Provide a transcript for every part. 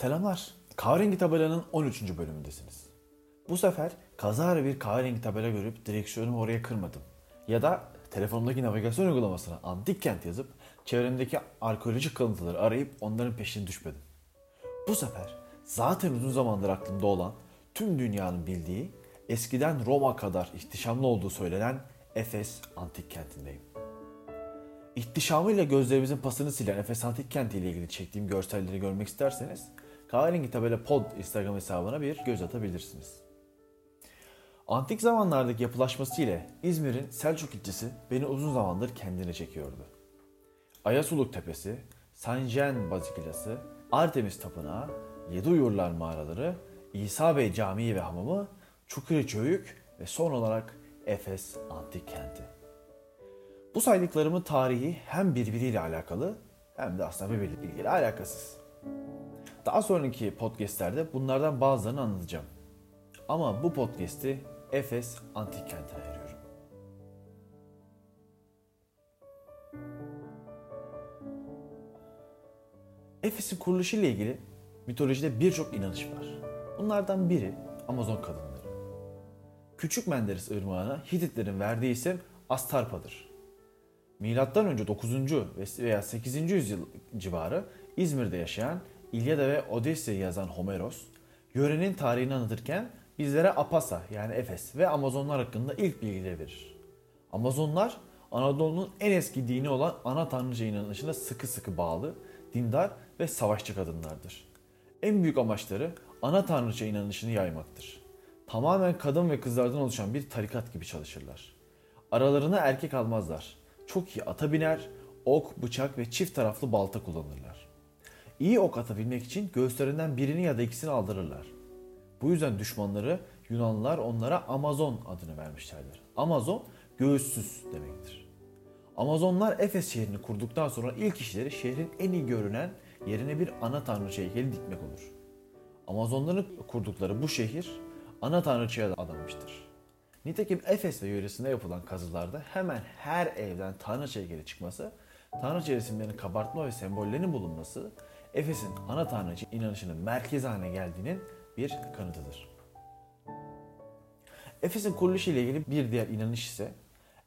Selamlar. Kahverengi tabelanın 13. bölümündesiniz. Bu sefer kazara bir kahverengi tabela görüp direksiyonumu oraya kırmadım. Ya da telefonumdaki navigasyon uygulamasına antik kent yazıp çevremdeki arkeolojik kalıntıları arayıp onların peşine düşmedim. Bu sefer zaten uzun zamandır aklımda olan tüm dünyanın bildiği eskiden Roma kadar ihtişamlı olduğu söylenen Efes antik kentindeyim. İhtişamıyla gözlerimizin pasını silen Efes Antik Kenti ile ilgili çektiğim görselleri görmek isterseniz Kahverengi Tabela Pod Instagram hesabına bir göz atabilirsiniz. Antik zamanlardaki yapılaşması ile İzmir'in Selçuk ilçesi beni uzun zamandır kendine çekiyordu. Ayasuluk Tepesi, Sanjen Bazikilası, Artemis Tapınağı, Yedi Uyurlar Mağaraları, İsa Bey Camii ve Hamamı, Çukuri Çöyük ve son olarak Efes Antik Kenti. Bu saydıklarımın tarihi hem birbiriyle alakalı hem de aslında birbiriyle ilgili alakasız. Daha sonraki podcastlerde bunlardan bazılarını anlatacağım. Ama bu podcast'i Efes Antik Kenti'ne ayırıyorum. Efes'in kuruluşu ile ilgili mitolojide birçok inanış var. Bunlardan biri Amazon kadınları. Küçük Menderes Irmağı'na Hititlerin verdiği isim Astarpa'dır. Milattan önce 9. veya 8. yüzyıl civarı İzmir'de yaşayan İlyada ve Odysseus'u yazan Homeros, yörenin tarihini anlatırken bizlere Apasa yani Efes ve Amazonlar hakkında ilk bilgileri verir. Amazonlar Anadolu'nun en eski dini olan ana tanrıca inanışına sıkı sıkı bağlı, dindar ve savaşçı kadınlardır. En büyük amaçları ana tanrıça inanışını yaymaktır. Tamamen kadın ve kızlardan oluşan bir tarikat gibi çalışırlar. Aralarına erkek almazlar. Çok iyi ata biner, ok, bıçak ve çift taraflı balta kullanırlar. İyi ok atabilmek için göğüslerinden birini ya da ikisini aldırırlar. Bu yüzden düşmanları Yunanlılar onlara Amazon adını vermişlerdir. Amazon göğüssüz demektir. Amazonlar Efes şehrini kurduktan sonra ilk işleri şehrin en iyi görünen yerine bir ana tanrıça heykeli dikmek olur. Amazonların kurdukları bu şehir ana tanrıçaya adanmıştır. Nitekim Efes ve yöresinde yapılan kazılarda hemen her evden tanrıça heykeli çıkması, tanrıça resimlerinin kabartma ve sembollerinin bulunması Efes'in ana tanrıcı inanışının merkezi haline geldiğinin bir kanıtıdır. Efes'in kuruluşu ile ilgili bir diğer inanış ise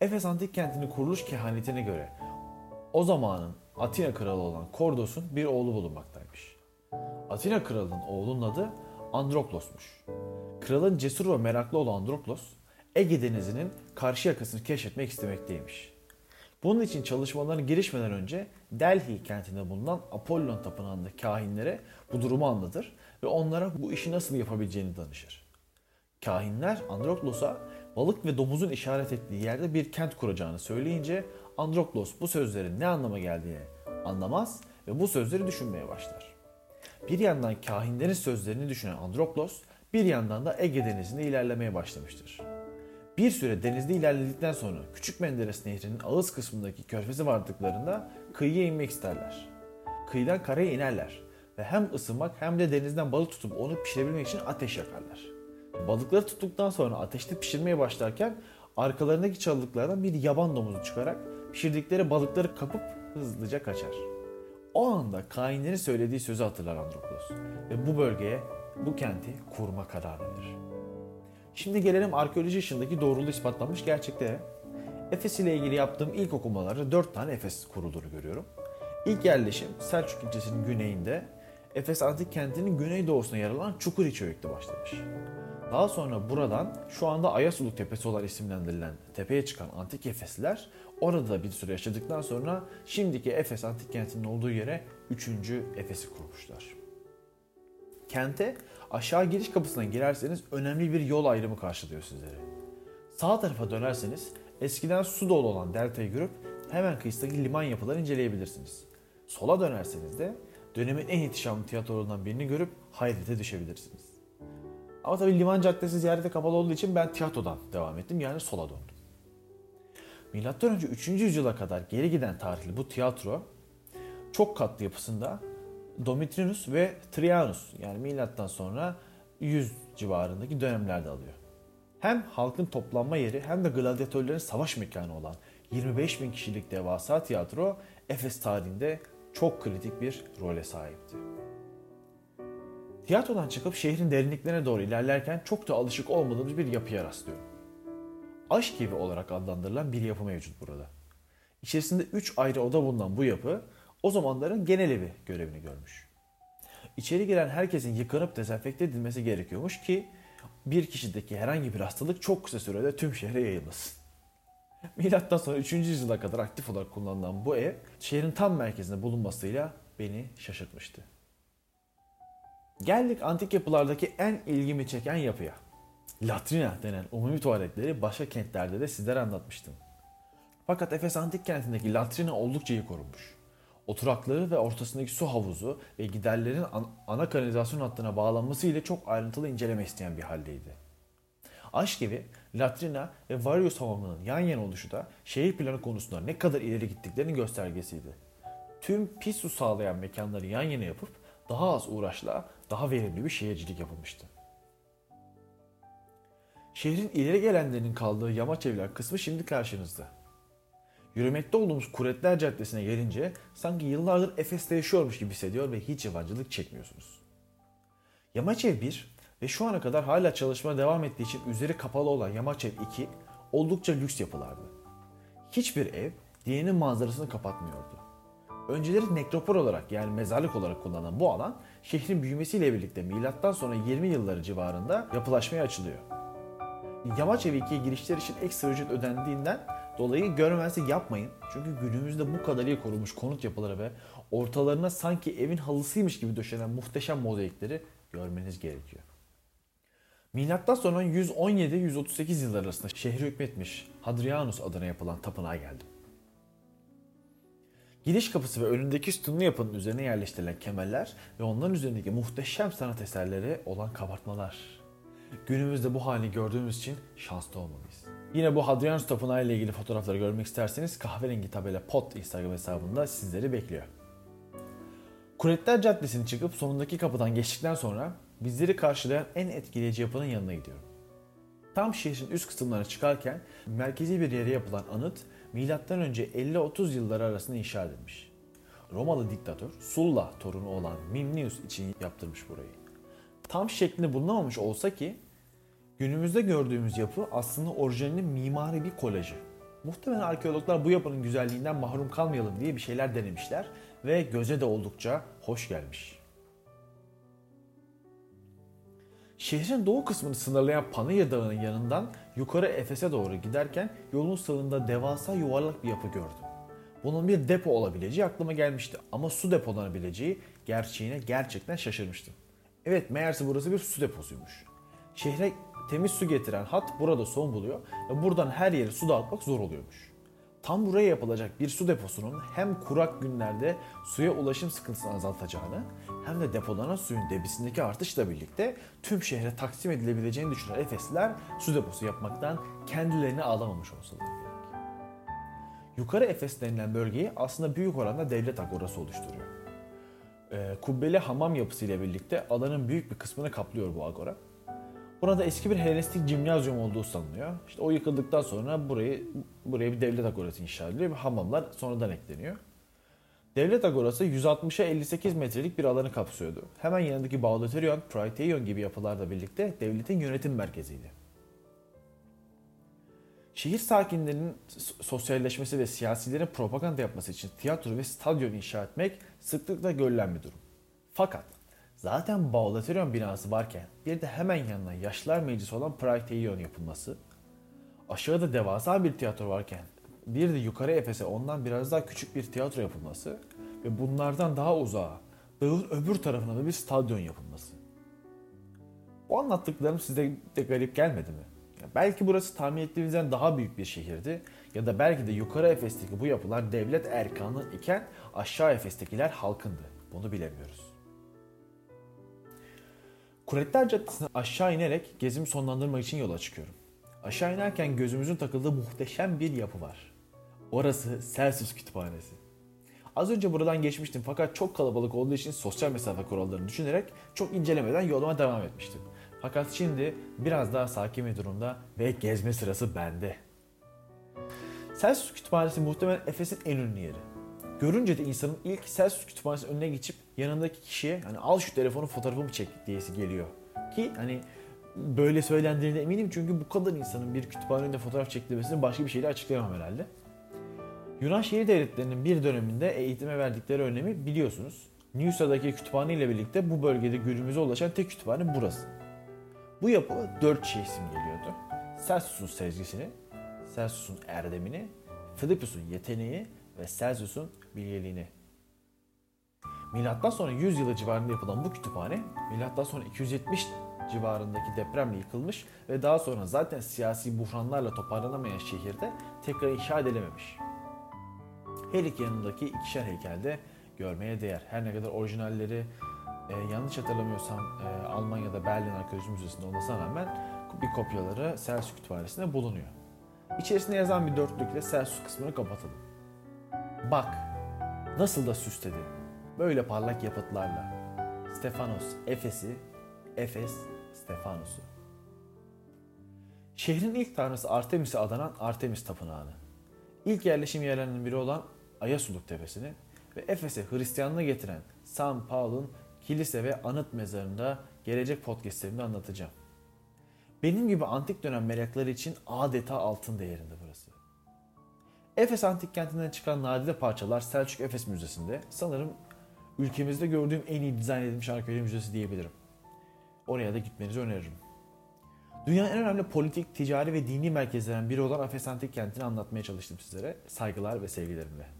Efes antik kentinin kuruluş kehanetine göre o zamanın Atina kralı olan Kordos'un bir oğlu bulunmaktaymış. Atina kralının oğlunun adı Androklos'muş. Kralın cesur ve meraklı olan Androklos, Ege denizinin karşı yakasını keşfetmek istemekteymiş. Bunun için çalışmalarına girişmeden önce Delhi kentinde bulunan Apollon tapınağında kahinlere bu durumu anlatır ve onlara bu işi nasıl yapabileceğini danışır. Kahinler Androklos'a balık ve domuzun işaret ettiği yerde bir kent kuracağını söyleyince Androklos bu sözlerin ne anlama geldiğini anlamaz ve bu sözleri düşünmeye başlar. Bir yandan kahinlerin sözlerini düşünen Androklos, bir yandan da Ege denizinde ilerlemeye başlamıştır. Bir süre denizde ilerledikten sonra Küçük Menderes Nehri'nin ağız kısmındaki körfeze vardıklarında kıyıya inmek isterler. Kıyıdan karaya inerler ve hem ısınmak hem de denizden balık tutup onu pişirebilmek için ateş yakarlar. Balıkları tuttuktan sonra ateşte pişirmeye başlarken arkalarındaki çalılıklardan bir yaban domuzu çıkarak pişirdikleri balıkları kapıp hızlıca kaçar. O anda kainlerin söylediği sözü hatırlar Androplos ve bu bölgeye, bu kenti kurma kararı verir. Şimdi gelelim arkeoloji ışığındaki doğruluğu ispatlanmış gerçekte. Efes ile ilgili yaptığım ilk okumalarda 4 tane Efes kurulduğunu görüyorum. İlk yerleşim Selçuk ilçesinin güneyinde Efes antik kentinin güneydoğusuna yer alan Çukuriçöyük'te başlamış. Daha sonra buradan şu anda Ayasuluk Tepesi olarak isimlendirilen tepeye çıkan antik Efesliler orada bir süre yaşadıktan sonra şimdiki Efes antik kentinin olduğu yere 3. Efes'i kurmuşlar. Kente aşağı giriş kapısından girerseniz önemli bir yol ayrımı karşılıyor sizleri. Sağ tarafa dönerseniz eskiden su dolu olan deltayı görüp hemen kıyısındaki liman yapılarını inceleyebilirsiniz. Sola dönerseniz de dönemin en ihtişamlı tiyatrolarından birini görüp hayrete düşebilirsiniz. Ama tabii liman caddesi ziyarete kapalı olduğu için ben tiyatrodan devam ettim yani sola döndüm. Milattan önce 3. yüzyıla kadar geri giden tarihli bu tiyatro çok katlı yapısında Domitrinus ve Trianus yani milattan sonra 100 civarındaki dönemlerde alıyor. Hem halkın toplanma yeri hem de gladyatörlerin savaş mekanı olan 25 bin kişilik devasa tiyatro Efes tarihinde çok kritik bir role sahipti. Tiyatrodan çıkıp şehrin derinliklerine doğru ilerlerken çok da alışık olmadığımız bir yapıya rastlıyorum. Aşk evi olarak adlandırılan bir yapı mevcut burada. İçerisinde 3 ayrı oda bulunan bu yapı o zamanların genel evi görevini görmüş. İçeri giren herkesin yıkanıp dezenfekte edilmesi gerekiyormuş ki bir kişideki herhangi bir hastalık çok kısa sürede tüm şehre yayılmasın. Milattan sonra 3. yüzyıla kadar aktif olarak kullanılan bu ev şehrin tam merkezinde bulunmasıyla beni şaşırtmıştı. Geldik antik yapılardaki en ilgimi çeken yapıya. Latrina denen umumi tuvaletleri başka kentlerde de sizlere anlatmıştım. Fakat Efes antik kentindeki latrina oldukça iyi korunmuş. Oturakları ve ortasındaki su havuzu ve giderlerin ana kanalizasyon hattına bağlanması ile çok ayrıntılı inceleme isteyen bir haldeydi. Aşk gibi latrina ve Varius hamamının yan yana oluşu da şehir planı konusunda ne kadar ileri gittiklerinin göstergesiydi. Tüm pis su sağlayan mekanları yan yana yapıp daha az uğraşla daha verimli bir şehircilik yapılmıştı. Şehrin ileri gelenlerinin kaldığı yamaç evler kısmı şimdi karşınızda. Yürümekte olduğumuz Kuretler Caddesi'ne gelince sanki yıllardır Efes'te yaşıyormuş gibi hissediyor ve hiç yabancılık çekmiyorsunuz. Yamaç ev 1 ve şu ana kadar hala çalışmaya devam ettiği için üzeri kapalı olan Yamaç ev 2 oldukça lüks yapılardı. Hiçbir ev diğerinin manzarasını kapatmıyordu. Önceleri nekropol olarak yani mezarlık olarak kullanılan bu alan şehrin büyümesiyle birlikte milattan sonra 20 yılları civarında yapılaşmaya açılıyor. Yamaç evi 2'ye girişler için ekstra ücret ödendiğinden dolayı görmezlik yapmayın. Çünkü günümüzde bu kadar iyi korunmuş konut yapıları ve ortalarına sanki evin halısıymış gibi döşenen muhteşem mozaikleri görmeniz gerekiyor. Milattan sonra 117-138 yıllar arasında şehri hükmetmiş Hadrianus adına yapılan tapınağa geldim. Giriş kapısı ve önündeki sütunlu yapının üzerine yerleştirilen kemerler ve onların üzerindeki muhteşem sanat eserleri olan kabartmalar. Günümüzde bu halini gördüğümüz için şanslı olmalıyız. Yine bu Hadrianus Tapınağı ile ilgili fotoğrafları görmek isterseniz kahverengi tabela pot Instagram hesabında sizleri bekliyor. Kuretler Caddesi'ni çıkıp sonundaki kapıdan geçtikten sonra bizleri karşılayan en etkileyici yapının yanına gidiyorum. Tam şehrin üst kısımlarına çıkarken merkezi bir yere yapılan anıt M.Ö. 50-30 yılları arasında inşa edilmiş. Romalı diktatör Sulla torunu olan Mimnius için yaptırmış burayı. Tam şeklinde bulunamamış olsa ki günümüzde gördüğümüz yapı aslında orijinalinin mimari bir kolajı. Muhtemelen arkeologlar bu yapının güzelliğinden mahrum kalmayalım diye bir şeyler denemişler ve göze de oldukça hoş gelmiş. Şehrin doğu kısmını sınırlayan Panayır Dağı'nın yanından yukarı Efes'e doğru giderken yolun sağında devasa yuvarlak bir yapı gördüm. Bunun bir depo olabileceği aklıma gelmişti ama su depolanabileceği gerçeğine gerçekten şaşırmıştım. Evet meğerse burası bir su deposuymuş. Şehre temiz su getiren hat burada son buluyor ve buradan her yere su dağıtmak zor oluyormuş. Tam buraya yapılacak bir su deposunun hem kurak günlerde suya ulaşım sıkıntısını azaltacağını hem de depolanan suyun debisindeki artışla birlikte tüm şehre taksim edilebileceğini düşünen Efesliler su deposu yapmaktan kendilerini ağlamamış olsalar gerek. Yukarı Efes denilen bölgeyi aslında büyük oranda devlet agorası oluşturuyor. Ee, kubbeli hamam yapısıyla birlikte alanın büyük bir kısmını kaplıyor bu agora. Burada eski bir Helenistik cimnazyum olduğu sanılıyor. İşte o yıkıldıktan sonra burayı buraya bir devlet agorası inşa ediliyor ve hamamlar sonradan ekleniyor. Devlet agorası 160'a 58 metrelik bir alanı kapsıyordu. Hemen yanındaki Bauditorion, Praetorion gibi yapılarla birlikte devletin yönetim merkeziydi. Şehir sakinlerinin sosyalleşmesi ve siyasilerin propaganda yapması için tiyatro ve stadyon inşa etmek sıklıkla görülen bir durum. Fakat Zaten Bağlaterion binası varken bir de hemen yanına Yaşlar Meclisi olan Praetorion yapılması, aşağıda devasa bir tiyatro varken bir de yukarı Efes'e ondan biraz daha küçük bir tiyatro yapılması ve bunlardan daha uzağa dağın öbür tarafına da bir stadyon yapılması. Bu anlattıklarım size de garip gelmedi mi? Belki burası tahmin ettiğimizden daha büyük bir şehirdi ya da belki de yukarı Efes'teki bu yapılar devlet erkanı iken aşağı Efes'tekiler halkındı. Bunu bilemiyoruz. Kuretler Caddesi'ne aşağı inerek gezimi sonlandırmak için yola çıkıyorum. Aşağı inerken gözümüzün takıldığı muhteşem bir yapı var. Orası Celsius Kütüphanesi. Az önce buradan geçmiştim fakat çok kalabalık olduğu için sosyal mesafe kurallarını düşünerek çok incelemeden yoluma devam etmiştim. Fakat şimdi biraz daha sakin bir durumda ve gezme sırası bende. Celsius Kütüphanesi muhtemelen Efes'in en ünlü yeri. Görünce de insanın ilk Celsius kütüphanesinin önüne geçip yanındaki kişiye hani al şu telefonu fotoğrafımı çek diyesi geliyor. Ki hani böyle söylendiğine eminim çünkü bu kadar insanın bir kütüphane önünde fotoğraf çekilmesini başka bir şeyle açıklayamam herhalde. Yunan şehir devletlerinin bir döneminde eğitime verdikleri önemi biliyorsunuz. Newsa'daki kütüphane ile birlikte bu bölgede günümüze ulaşan tek kütüphane burası. Bu yapı dört şey simgeliyordu. Celsius'un sezgisini, Celsius'un erdemini, Philippus'un yeteneği ve Celsius'un bilgeliğini. Milattan sonra 100 yılı civarında yapılan bu kütüphane, milattan sonra 270 civarındaki depremle yıkılmış ve daha sonra zaten siyasi buhranlarla toparlanamayan şehirde tekrar inşa edilememiş. Her iki yanındaki ikişer heykelde görmeye değer. Her ne kadar orijinalleri e, yanlış hatırlamıyorsam e, Almanya'da Berlin Arkeoloji Müzesi'nde olmasına rağmen bir kopyaları Celsius Kütüphanesi'nde bulunuyor. İçerisinde yazan bir dörtlükle Celsius kısmını kapatalım. Bak, nasıl da süsledi. Böyle parlak yapıtlarla. Stefanos Efes'i, Efes Stefanos'u. Şehrin ilk tanrısı Artemis'e adanan Artemis Tapınağı'nı. İlk yerleşim yerlerinden biri olan Ayasuluk Tepesi'ni ve Efes'e Hristiyanlığı getiren San Paul'un kilise ve anıt mezarında gelecek podcastlerimde anlatacağım. Benim gibi antik dönem merakları için adeta altın değerinde burası. Efes antik kentinden çıkan nadide parçalar Selçuk Efes Müzesi'nde. Sanırım ülkemizde gördüğüm en iyi dizayn edilmiş arkeoloji müzesi diyebilirim. Oraya da gitmenizi öneririm. Dünyanın en önemli politik, ticari ve dini merkezlerinden biri olan Efes Antik Kenti'ni anlatmaya çalıştım sizlere. Saygılar ve sevgilerimle.